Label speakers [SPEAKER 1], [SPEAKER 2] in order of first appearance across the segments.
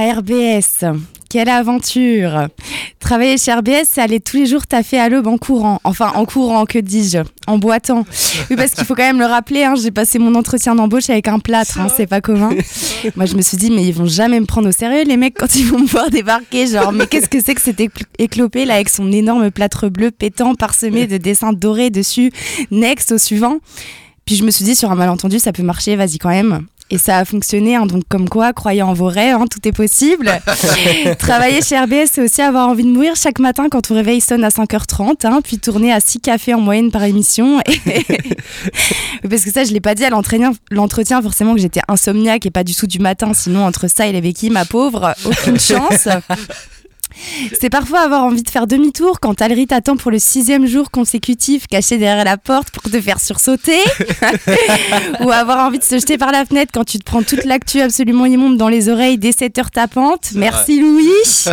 [SPEAKER 1] RBS. Quelle aventure Travailler chez RBS, c'est aller tous les jours taffer à l'aube en courant. Enfin, en courant, que dis-je En boitant. Oui, parce qu'il faut quand même le rappeler, hein, j'ai passé mon entretien d'embauche avec un plâtre, hein, c'est pas commun. Moi, je me suis dit, mais ils vont jamais me prendre au sérieux, les mecs, quand ils vont me voir débarquer. Genre, mais qu'est-ce que c'est que cet éclopé, là, avec son énorme plâtre bleu pétant, parsemé de dessins dorés dessus Next, au suivant. Puis je me suis dit, sur un malentendu, ça peut marcher, vas-y quand même. Et ça a fonctionné, hein, donc comme quoi, croyez en vos rêves, hein, tout est possible. Travailler chez RBS, c'est aussi avoir envie de mourir chaque matin quand ton réveil sonne à 5h30, hein, puis tourner à 6 cafés en moyenne par émission. Parce que ça, je l'ai pas dit à l'entretien, forcément que j'étais insomniaque et pas du tout du matin, sinon entre ça et les béquilles, ma pauvre, aucune chance. C'est parfois avoir envie de faire demi-tour quand Alri t'attend pour le sixième jour consécutif caché derrière la porte pour te faire sursauter. Ou avoir envie de se jeter par la fenêtre quand tu te prends toute l'actu absolument immonde dans les oreilles dès 7 heures tapantes. Merci Louis.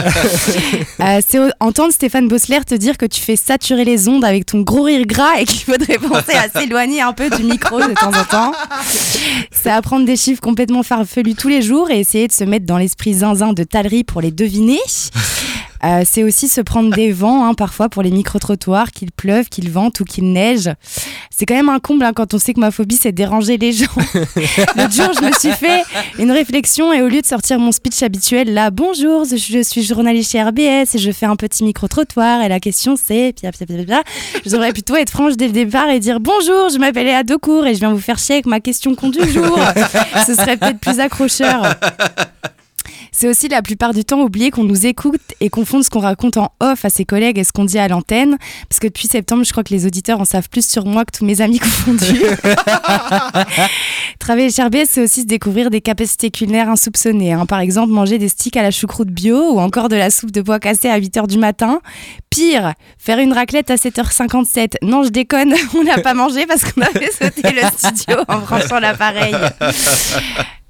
[SPEAKER 1] Euh, c'est entendre Stéphane Bossler te dire que tu fais saturer les ondes avec ton gros rire gras et qu'il faudrait penser à s'éloigner un peu du micro de temps en temps. C'est apprendre des chiffres complètement farfelus tous les jours et essayer de se mettre dans l'esprit zinzin de Talry pour les deviner. Euh, c'est aussi se prendre des vents, hein, parfois pour les micro-trottoirs, qu'il pleuve, qu'il vente ou qu'il neige. C'est quand même un comble hein, quand on sait que ma phobie, c'est déranger les gens. L'autre jour, je me suis fait une réflexion et au lieu de sortir mon speech habituel, là, bonjour, je, suis journaliste chez RBS et je fais un petit micro-trottoir et la question c'est, pia, pia, pia, pia. je devrais plutôt être franche dès le départ et dire bonjour, je m'appelle Léa Decour et je viens vous faire chier avec ma question con du jour. Ce serait peut-être plus accrocheur. C'est aussi la plupart du temps oublier qu'on nous écoute et confondre ce qu'on raconte en off à ses collègues et ce qu'on dit à l'antenne. Parce que depuis septembre, je crois que les auditeurs en savent plus sur moi que tous mes amis confondus. Travailler chez RBS, c'est aussi se découvrir des capacités culinaires insoupçonnées. Hein. Par exemple, manger des sticks à la choucroute bio ou encore de la soupe de bois cassé à 8h du matin. Pire, faire une raclette à 7h57. Non, je déconne, on n'a pas mangé parce qu'on avait sauté le studio en branchant l'appareil.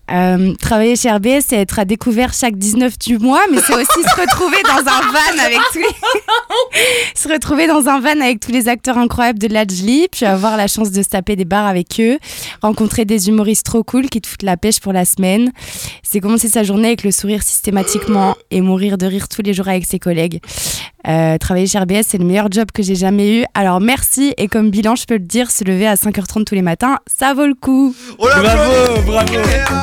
[SPEAKER 1] Euh, travailler chez RBS, c'est être à découvert chaque 19 du mois, mais c'est aussi se retrouver dans un van avec tous les... se retrouver dans un van avec tous les acteurs incroyables de Lajli, puis avoir la chance de se taper des bars avec eux, rencontrer des humoristes trop cool qui te foutent la pêche pour la semaine. C'est commencer sa journée avec le sourire systématiquement et mourir de rire tous les jours avec ses collègues. Euh, travailler chez RBS, c'est le meilleur job que j'ai jamais eu. Alors merci, et comme bilan, je peux le dire, se lever à 5h30 tous les matins, ça vaut le coup.
[SPEAKER 2] Oh bravo, bravo.